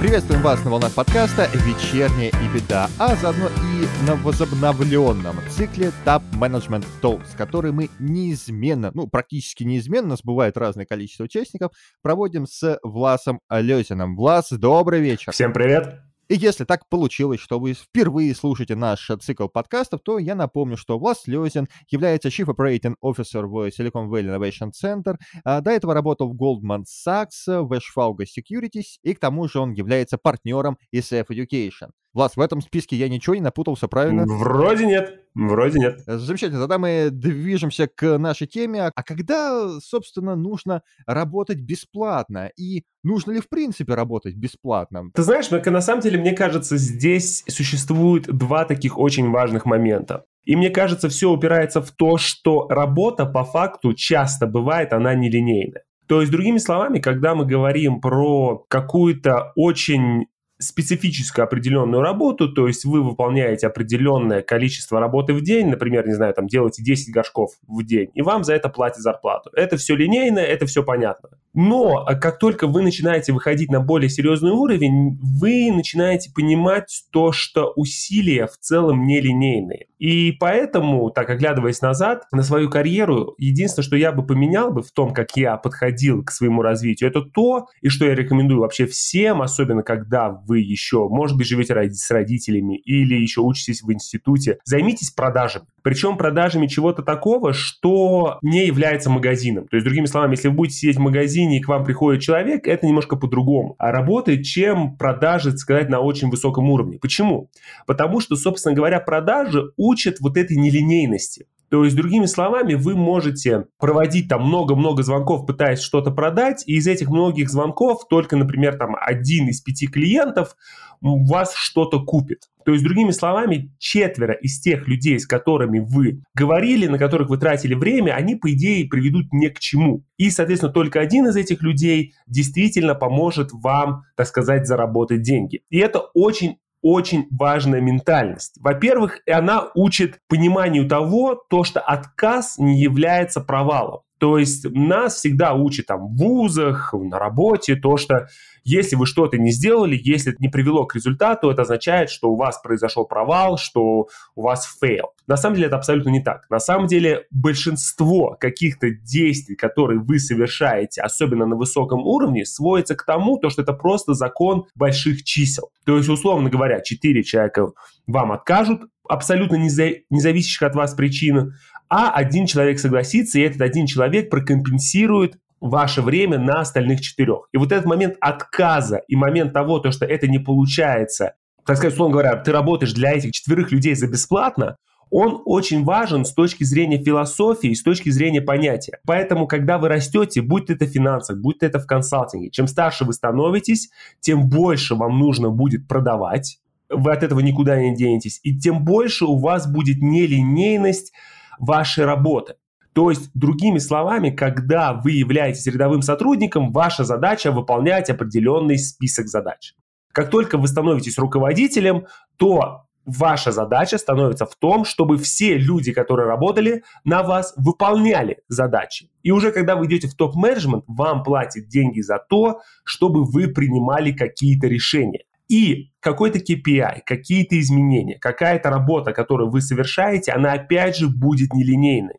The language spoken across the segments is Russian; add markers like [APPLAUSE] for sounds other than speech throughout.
Приветствуем вас на волнах подкаста «Вечерняя и беда», а заодно и на возобновленном цикле Top Management Talks, который мы неизменно, ну, практически неизменно, у нас бывает разное количество участников, проводим с Власом Лезиным. Влас, добрый вечер. Всем привет. И если так получилось, что вы впервые слушаете наш цикл подкастов, то я напомню, что Влас Лёзин является Chief Operating Officer в Silicon Valley Innovation Center, а до этого работал в Goldman Sachs, в Ashfauga Securities, и к тому же он является партнером SF Education. Влас, в этом списке я ничего не напутался, правильно? Вроде нет. Вроде нет. Замечательно. Тогда мы движемся к нашей теме. А когда, собственно, нужно работать бесплатно? И нужно ли в принципе работать бесплатно? Ты знаешь, на самом деле, мне кажется, здесь существует два таких очень важных момента. И мне кажется, все упирается в то, что работа по факту часто бывает, она нелинейная. То есть, другими словами, когда мы говорим про какую-то очень специфическую определенную работу, то есть вы выполняете определенное количество работы в день, например, не знаю, там делаете 10 горшков в день, и вам за это платят зарплату. Это все линейно, это все понятно. Но а как только вы начинаете выходить на более серьезный уровень, вы начинаете понимать то, что усилия в целом не линейные. И поэтому, так оглядываясь назад на свою карьеру, единственное, что я бы поменял бы в том, как я подходил к своему развитию, это то, и что я рекомендую вообще всем, особенно когда вы еще, может быть, живете с родителями или еще учитесь в институте, займитесь продажами. Причем продажами чего-то такого, что не является магазином. То есть, другими словами, если вы будете сидеть в магазине и к вам приходит человек, это немножко по-другому. А работает, чем продажи, так сказать, на очень высоком уровне. Почему? Потому что, собственно говоря, продажи учат вот этой нелинейности. То есть, другими словами, вы можете проводить там много-много звонков, пытаясь что-то продать, и из этих многих звонков только, например, там один из пяти клиентов вас что-то купит. То есть, другими словами, четверо из тех людей, с которыми вы говорили, на которых вы тратили время, они, по идее, приведут ни к чему. И, соответственно, только один из этих людей действительно поможет вам, так сказать, заработать деньги. И это очень очень важная ментальность. Во-первых, она учит пониманию того, то, что отказ не является провалом. То есть нас всегда учат там в вузах, на работе, то, что если вы что-то не сделали, если это не привело к результату, это означает, что у вас произошел провал, что у вас fail. На самом деле это абсолютно не так. На самом деле большинство каких-то действий, которые вы совершаете, особенно на высоком уровне, сводится к тому, то, что это просто закон больших чисел. То есть, условно говоря, 4 человека вам откажут, абсолютно независящих от вас причин, а один человек согласится, и этот один человек прокомпенсирует ваше время на остальных четырех. И вот этот момент отказа и момент того, то, что это не получается, так сказать, условно говоря, ты работаешь для этих четверых людей за бесплатно, он очень важен с точки зрения философии, с точки зрения понятия. Поэтому, когда вы растете, будь это в финансах, будь это в консалтинге, чем старше вы становитесь, тем больше вам нужно будет продавать, вы от этого никуда не денетесь, и тем больше у вас будет нелинейность вашей работы. То есть, другими словами, когда вы являетесь рядовым сотрудником, ваша задача выполнять определенный список задач. Как только вы становитесь руководителем, то ваша задача становится в том, чтобы все люди, которые работали на вас, выполняли задачи. И уже когда вы идете в топ-менеджмент, вам платят деньги за то, чтобы вы принимали какие-то решения. И какой-то KPI, какие-то изменения, какая-то работа, которую вы совершаете, она опять же будет нелинейной.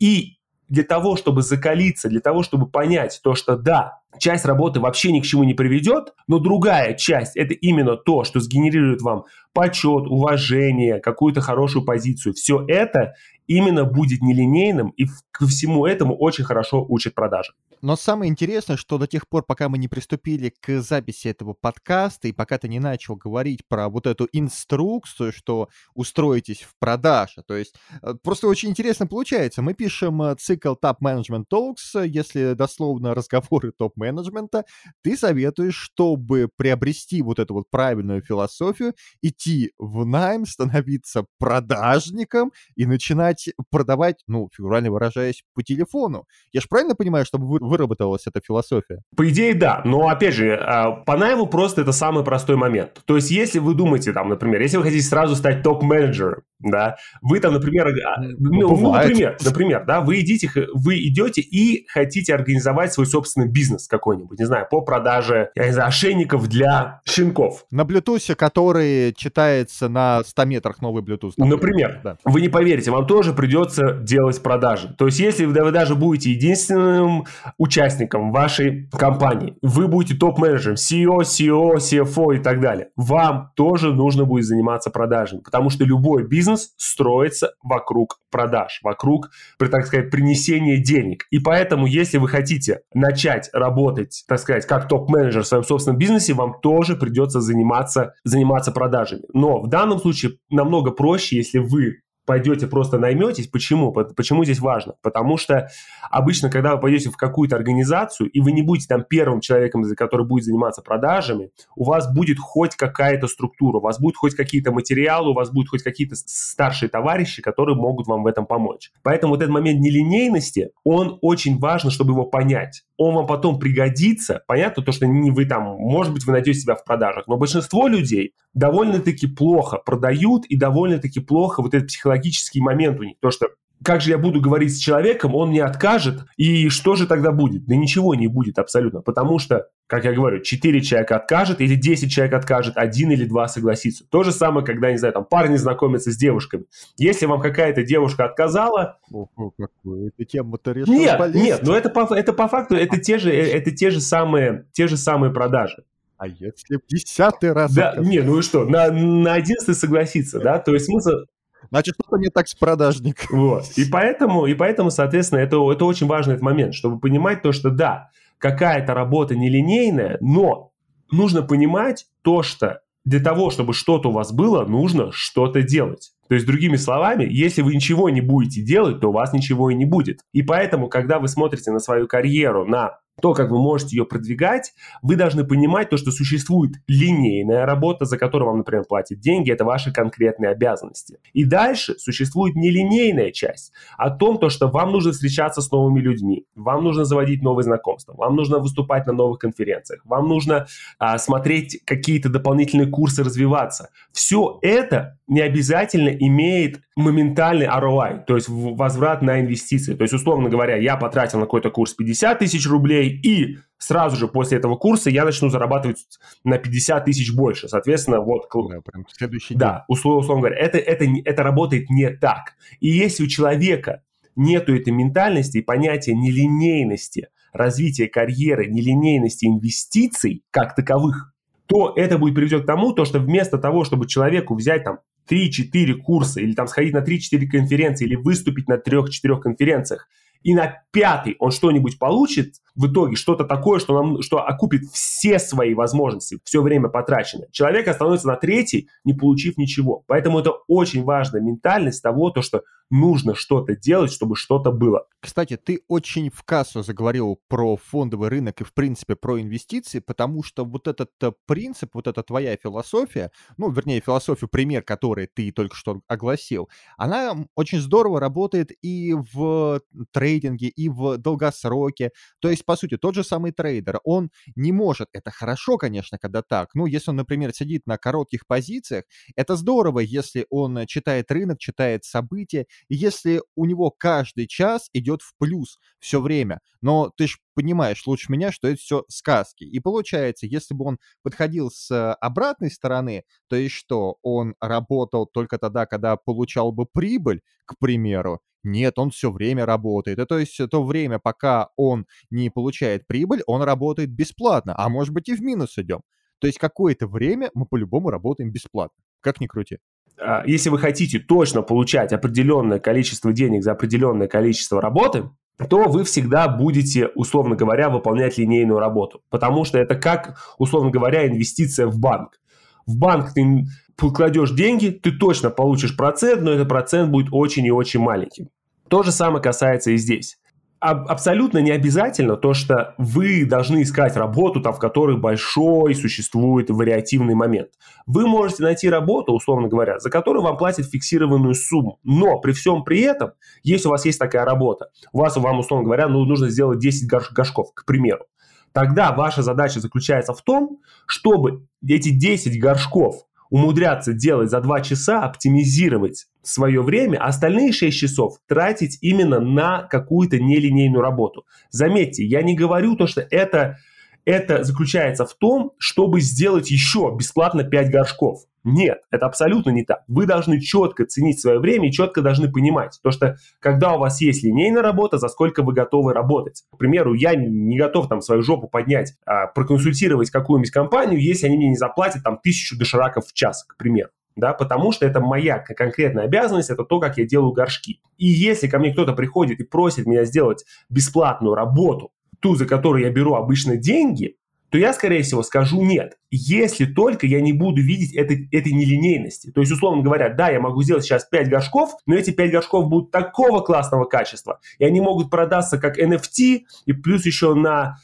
И для того, чтобы закалиться, для того, чтобы понять то, что да, часть работы вообще ни к чему не приведет, но другая часть – это именно то, что сгенерирует вам почет, уважение, какую-то хорошую позицию. Все это именно будет нелинейным, и ко всему этому очень хорошо учат продажи. Но самое интересное, что до тех пор, пока мы не приступили к записи этого подкаста, и пока ты не начал говорить про вот эту инструкцию, что устроитесь в продаже, то есть э, просто очень интересно получается. Мы пишем э, цикл Top Management Talks, если дословно [LAUGHS] разговоры топ-менеджмента, ты советуешь, чтобы приобрести вот эту вот правильную философию, идти в найм, становиться продажником и начинать продавать, ну, фигурально выражаясь, по телефону. Я же правильно понимаю, чтобы вы, выработалась эта философия? По идее, да. Но, опять же, а, по найму просто это самый простой момент. То есть, если вы думаете, там, например, если вы хотите сразу стать топ-менеджером, да, вы там, например, а, ну, ну, например, например, да, вы идите, вы идете и хотите организовать свой собственный бизнес какой-нибудь, не знаю, по продаже, я не знаю, ошейников для щенков. На Bluetooth, который читается на 100 метрах новый Bluetooth. Например, например да. вы не поверите, вам тоже придется делать продажи. То есть, если вы даже будете единственным участником вашей компании, вы будете топ-менеджером, CEO, CEO, CFO и так далее, вам тоже нужно будет заниматься продажами, потому что любой бизнес строится вокруг продаж, вокруг, так сказать, принесения денег. И поэтому, если вы хотите начать работать, так сказать, как топ-менеджер в своем собственном бизнесе, вам тоже придется заниматься, заниматься продажами. Но в данном случае намного проще, если вы пойдете просто найметесь. Почему? Почему здесь важно? Потому что обычно, когда вы пойдете в какую-то организацию, и вы не будете там первым человеком, который будет заниматься продажами, у вас будет хоть какая-то структура, у вас будут хоть какие-то материалы, у вас будут хоть какие-то старшие товарищи, которые могут вам в этом помочь. Поэтому вот этот момент нелинейности, он очень важно, чтобы его понять. Он вам потом пригодится. Понятно, то, что не вы там, может быть, вы найдете себя в продажах, но большинство людей довольно-таки плохо продают и довольно-таки плохо вот этот психологический момент у них. То, что как же я буду говорить с человеком, он мне откажет, и что же тогда будет? Да ничего не будет абсолютно, потому что, как я говорю, 4 человека откажет, или 10 человек откажет, один или два согласится. То же самое, когда, не знаю, там парни знакомятся с девушками. Если вам какая-то девушка отказала... Тему-то решил Нет, нет, но это по, это по факту, это те же, это те же самые, те же самые продажи. А если в десятый раз... Да, не, ну и что, на, на одиннадцатый согласиться, да? То есть смысл... Значит, что-то не так с продажником. Вот. И поэтому, и поэтому, соответственно, это, это очень важный этот момент, чтобы понимать то, что да, какая-то работа нелинейная, но нужно понимать то, что для того, чтобы что-то у вас было, нужно что-то делать. То есть, другими словами, если вы ничего не будете делать, то у вас ничего и не будет. И поэтому, когда вы смотрите на свою карьеру, на то, как вы можете ее продвигать, вы должны понимать то, что существует линейная работа, за которую вам, например, платят деньги, это ваши конкретные обязанности. И дальше существует нелинейная часть о том, то, что вам нужно встречаться с новыми людьми, вам нужно заводить новые знакомства, вам нужно выступать на новых конференциях, вам нужно а, смотреть какие-то дополнительные курсы, развиваться. Все это не обязательно имеет моментальный ROI, то есть возврат на инвестиции. То есть, условно говоря, я потратил на какой-то курс 50 тысяч рублей, и сразу же после этого курса я начну зарабатывать на 50 тысяч больше. Соответственно, вот... Да, прям следующий Да, день. условно, условно говоря, это, это, это работает не так. И если у человека нету этой ментальности и понятия нелинейности, развития карьеры, нелинейности инвестиций как таковых, то это будет приведет к тому, то, что вместо того, чтобы человеку взять там 3-4 курса или там сходить на 3-4 конференции или выступить на 3-4 конференциях, и на пятый он что-нибудь получит, в итоге что-то такое, что, нам, что окупит все свои возможности, все время потраченное. Человек остановится на третий, не получив ничего. Поэтому это очень важная ментальность того, то, что нужно что-то делать, чтобы что-то было. Кстати, ты очень в кассу заговорил про фондовый рынок и, в принципе, про инвестиции, потому что вот этот э, принцип, вот эта твоя философия, ну, вернее, философию, пример, который ты только что огласил, она очень здорово работает и в трейдинге, и в долгосроке. То есть, по сути, тот же самый трейдер, он не может, это хорошо, конечно, когда так, ну, если он, например, сидит на коротких позициях, это здорово, если он читает рынок, читает события, и если у него каждый час идет в плюс все время, но ты же понимаешь лучше меня, что это все сказки. И получается, если бы он подходил с обратной стороны, то есть что, он работал только тогда, когда получал бы прибыль, к примеру, нет, он все время работает. И то есть то время, пока он не получает прибыль, он работает бесплатно, а может быть и в минус идем. То есть какое-то время мы по-любому работаем бесплатно. Как ни крути. А, если вы хотите точно получать определенное количество денег за определенное количество работы, то вы всегда будете, условно говоря, выполнять линейную работу. Потому что это как, условно говоря, инвестиция в банк. В банк ты кладешь деньги, ты точно получишь процент, но этот процент будет очень и очень маленьким. То же самое касается и здесь. Абсолютно не обязательно то, что вы должны искать работу, там, в которой большой существует вариативный момент. Вы можете найти работу, условно говоря, за которую вам платят фиксированную сумму. Но при всем при этом, если у вас есть такая работа, у вас, вам, условно говоря, ну, нужно сделать 10 горшков, к примеру, тогда ваша задача заключается в том, чтобы эти 10 горшков умудряться делать за 2 часа, оптимизировать свое время, а остальные 6 часов тратить именно на какую-то нелинейную работу. Заметьте, я не говорю то, что это, это заключается в том, чтобы сделать еще бесплатно 5 горшков. Нет, это абсолютно не так. Вы должны четко ценить свое время и четко должны понимать, то что когда у вас есть линейная работа, за сколько вы готовы работать. К примеру, я не готов там свою жопу поднять, а, проконсультировать какую-нибудь компанию, если они мне не заплатят там тысячу дошираков в час, к примеру да, потому что это моя конкретная обязанность, это то, как я делаю горшки. И если ко мне кто-то приходит и просит меня сделать бесплатную работу, ту, за которую я беру обычно деньги, то я, скорее всего, скажу нет. Если только я не буду видеть этой, этой нелинейности. То есть, условно говоря, да, я могу сделать сейчас 5 горшков, но эти 5 горшков будут такого классного качества, и они могут продаться как NFT, и плюс еще на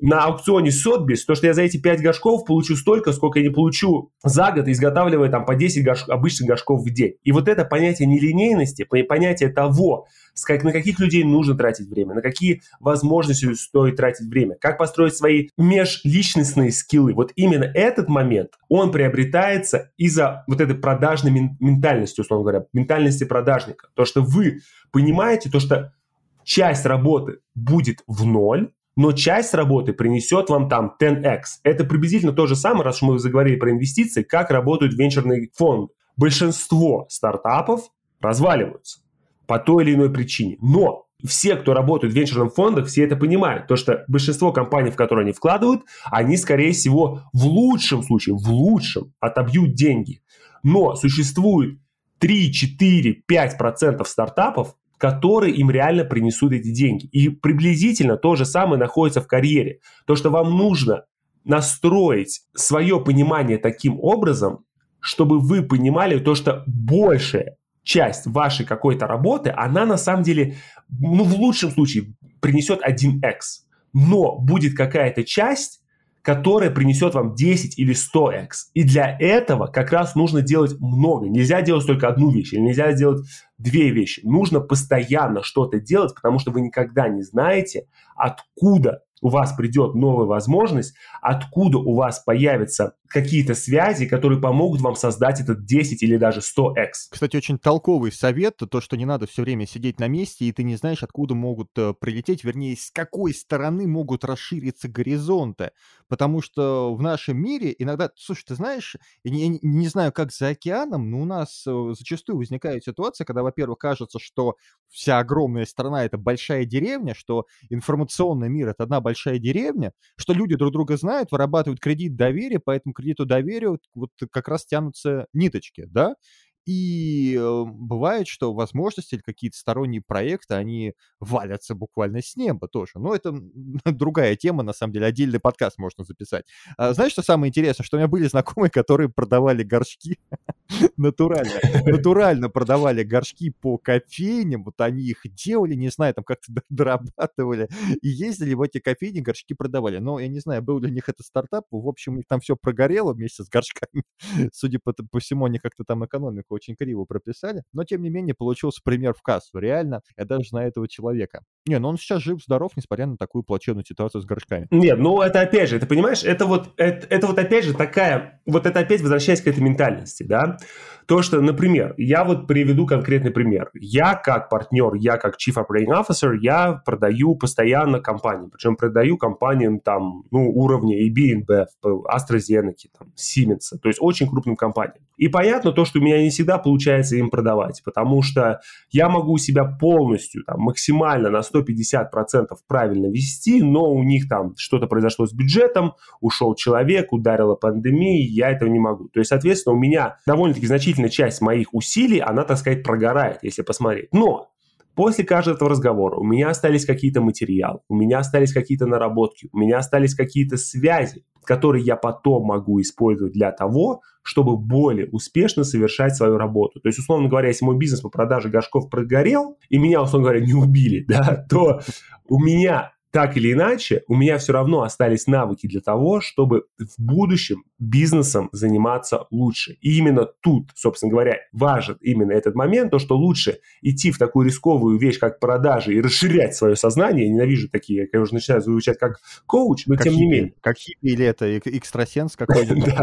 на аукционе Сотбис, то, что я за эти 5 горшков получу столько, сколько я не получу за год, изготавливая там по 10 горш... обычных горшков в день. И вот это понятие нелинейности, понятие того, как, на каких людей нужно тратить время, на какие возможности стоит тратить время, как построить свои межличностные скиллы. Вот именно этот момент, он приобретается из-за вот этой продажной ментальности, условно говоря, ментальности продажника. То, что вы понимаете, то, что часть работы будет в ноль, но часть работы принесет вам там 10x. Это приблизительно то же самое, раз мы заговорили про инвестиции, как работают венчурные фонды. Большинство стартапов разваливаются по той или иной причине. Но все, кто работает в венчурных фондах, все это понимают. То, что большинство компаний, в которые они вкладывают, они, скорее всего, в лучшем случае, в лучшем, отобьют деньги. Но существует 3, 4, 5% стартапов, которые им реально принесут эти деньги. И приблизительно то же самое находится в карьере. То, что вам нужно настроить свое понимание таким образом, чтобы вы понимали то, что большая часть вашей какой-то работы, она на самом деле, ну, в лучшем случае принесет 1x. Но будет какая-то часть, которая принесет вам 10 или 100x. И для этого как раз нужно делать много. Нельзя делать только одну вещь, или нельзя делать две вещи. Нужно постоянно что-то делать, потому что вы никогда не знаете, откуда у вас придет новая возможность, откуда у вас появятся какие-то связи, которые помогут вам создать этот 10 или даже 100x. Кстати, очень толковый совет, то, что не надо все время сидеть на месте, и ты не знаешь, откуда могут э, прилететь, вернее, с какой стороны могут расшириться горизонты. Потому что в нашем мире иногда, слушай, ты знаешь, я не, не знаю, как за океаном, но у нас э, зачастую возникает ситуация, когда, во-первых, кажется, что вся огромная страна — это большая деревня, что информационный мир — это одна большая деревня, что люди друг друга знают, вырабатывают кредит доверия, поэтому кредиту доверия вот как раз тянутся ниточки, да, и э, бывает, что возможности или какие-то сторонние проекты, они валятся буквально с неба тоже. Но это [LAUGHS] другая тема, на самом деле, отдельный подкаст можно записать. А, знаешь, что самое интересное? Что у меня были знакомые, которые продавали горшки натурально. [LAUGHS] Натурально продавали горшки по кофейням, вот они их делали, не знаю, там как-то дорабатывали, и ездили в эти кофейни, горшки продавали. Но я не знаю, был ли у них это стартап, в общем, у них там все прогорело вместе с горшками. [LAUGHS] Судя по, по всему, они как-то там экономику очень криво прописали, но тем не менее получился пример в кассу. Реально, я даже на этого человека. Не, ну он сейчас жив-здоров, несмотря на такую плачевную ситуацию с горшками. Нет, ну это опять же, ты понимаешь, это вот, это, это вот опять же такая, вот это опять возвращаясь к этой ментальности, да, то, что, например, я вот приведу конкретный пример. Я как партнер, я как Chief Operating Officer, я продаю постоянно компаниям. Причем продаю компаниям там, ну, уровня и BNB, AstraZeneca, там, Siemens. То есть очень крупным компаниям. И понятно то, что у меня не всегда получается им продавать, потому что я могу себя полностью, там, максимально на 150% правильно вести, но у них там что-то произошло с бюджетом, ушел человек, ударила пандемия, я этого не могу. То есть, соответственно, у меня довольно-таки значительная часть моих усилий, она, так сказать, прогорает, если посмотреть. Но после каждого разговора у меня остались какие-то материалы, у меня остались какие-то наработки, у меня остались какие-то связи, которые я потом могу использовать для того, чтобы более успешно совершать свою работу. То есть, условно говоря, если мой бизнес по продаже горшков прогорел, и меня, условно говоря, не убили, [LAUGHS] да, то у меня так или иначе, у меня все равно остались навыки для того, чтобы в будущем бизнесом заниматься лучше. И именно тут, собственно говоря, важен именно этот момент, то, что лучше идти в такую рисковую вещь, как продажи, и расширять свое сознание. Я ненавижу такие, я уже начинаю звучать как коуч, но как тем хиппи, не менее. Как хиппи или это экстрасенс какой-нибудь.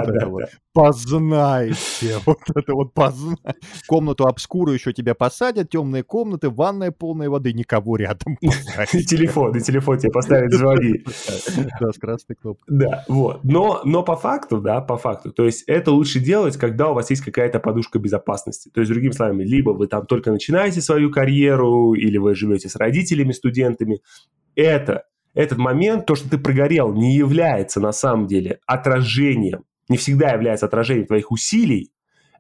[LAUGHS] Познайте. Вот это вот познайте. Комнату обскуру еще тебя посадят, темные комнаты, ванная полная воды, никого рядом. [LAUGHS] И телефон, и телефон тебе поставить звони. [LAUGHS] Да, с красной кнопкой. Да, вот. Но по факту, да, по факту. То есть это лучше делать, когда у вас есть какая-то подушка безопасности. То есть, другими словами, либо вы там только начинаете свою карьеру, или вы живете с родителями, студентами. Это, этот момент, то, что ты прогорел, не является на самом деле отражением, не всегда является отражением твоих усилий.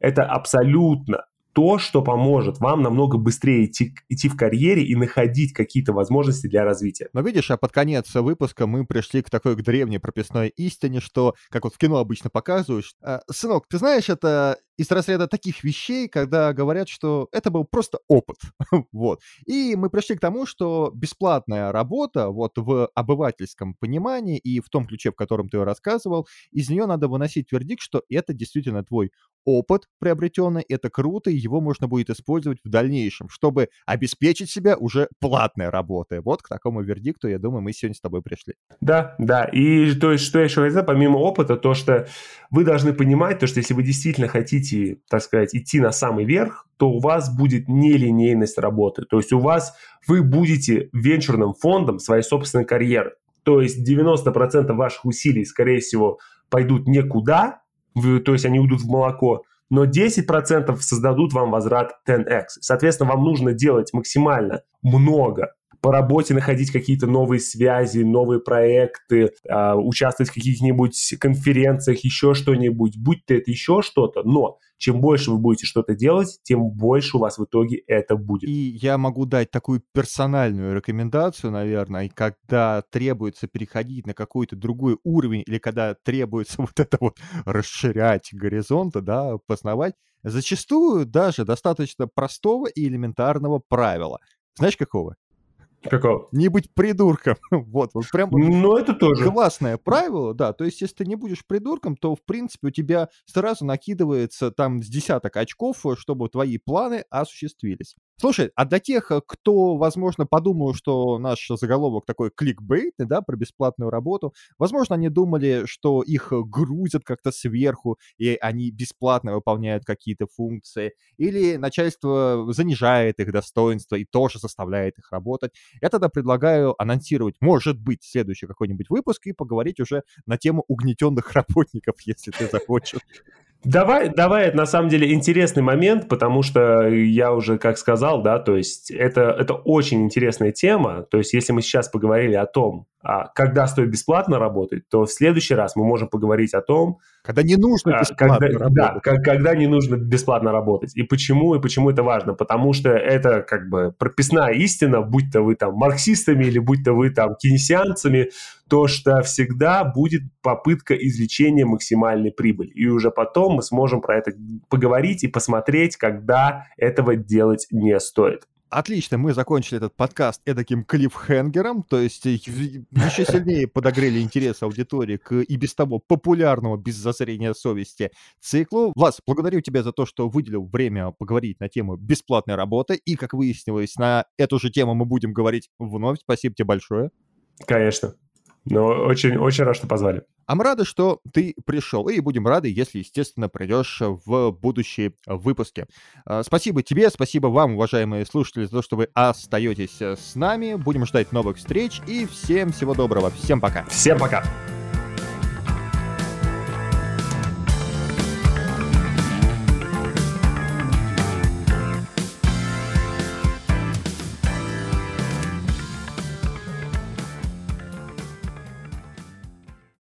Это абсолютно то, что поможет вам намного быстрее идти, идти в карьере и находить какие-то возможности для развития. Но видишь, а под конец выпуска мы пришли к такой к древней прописной истине, что, как вот в кино обычно показывают, э, сынок, ты знаешь, это из разряда таких вещей, когда говорят, что это был просто опыт. [LAUGHS] вот. И мы пришли к тому, что бесплатная работа вот в обывательском понимании и в том ключе, в котором ты рассказывал, из нее надо выносить вердикт, что это действительно твой опыт приобретенный, это круто, и его можно будет использовать в дальнейшем, чтобы обеспечить себя уже платной работой. Вот к такому вердикту, я думаю, мы сегодня с тобой пришли. Да, да. И то есть, что я еще хотел, помимо опыта, то, что вы должны понимать, то, что если вы действительно хотите, так сказать, идти на самый верх, то у вас будет нелинейность работы. То есть у вас, вы будете венчурным фондом своей собственной карьеры. То есть 90% ваших усилий, скорее всего, пойдут никуда, то есть они уйдут в молоко, но 10% создадут вам возврат 10x. Соответственно, вам нужно делать максимально много по работе находить какие-то новые связи, новые проекты, э, участвовать в каких-нибудь конференциях, еще что-нибудь, будь то это еще что-то, но чем больше вы будете что-то делать, тем больше у вас в итоге это будет. И я могу дать такую персональную рекомендацию, наверное, когда требуется переходить на какой-то другой уровень или когда требуется [LAUGHS] вот это вот расширять горизонты, да, познавать, зачастую даже достаточно простого и элементарного правила. Знаешь, какого? Какого? Не быть придурком. [LAUGHS] вот, вот прям ну, это тоже. классное правило, да. То есть, если ты не будешь придурком, то, в принципе, у тебя сразу накидывается там с десяток очков, чтобы твои планы осуществились. Слушай, а для тех, э, кто, возможно, подумал, что наш заголовок такой кликбейтный, да, про бесплатную работу, возможно, они думали, что их грузят как-то сверху, и они бесплатно выполняют какие-то функции, или начальство занижает их достоинство и тоже заставляет их работать. Я тогда предлагаю анонсировать, может быть, следующий какой-нибудь выпуск и поговорить уже на тему угнетенных [LAUGHS] работников, если ты захочешь. Давай, давай, это на самом деле интересный момент, потому что я уже как сказал, да, то есть это, это очень интересная тема. То есть если мы сейчас поговорили о том, когда стоит бесплатно работать, то в следующий раз мы можем поговорить о том, когда не нужно а, бесплатно когда, работать. Да, как, когда не нужно бесплатно работать. И почему, и почему это важно? Потому что это как бы прописная истина, будь то вы там марксистами или будь то вы там кейнсианцами, то что всегда будет попытка извлечения максимальной прибыли. И уже потом мы сможем про это поговорить и посмотреть, когда этого делать не стоит. Отлично, мы закончили этот подкаст эдаким клиффхенгером, то есть еще сильнее подогрели интерес аудитории к и без того популярному без зазрения совести циклу. Влас, благодарю тебя за то, что выделил время поговорить на тему бесплатной работы, и, как выяснилось, на эту же тему мы будем говорить вновь. Спасибо тебе большое. Конечно. Но очень, очень рад, что позвали. А мы рады, что ты пришел, и будем рады, если, естественно, придешь в будущие выпуски. А, спасибо тебе, спасибо вам, уважаемые слушатели, за то, что вы остаетесь с нами. Будем ждать новых встреч, и всем всего доброго. Всем пока. Всем пока.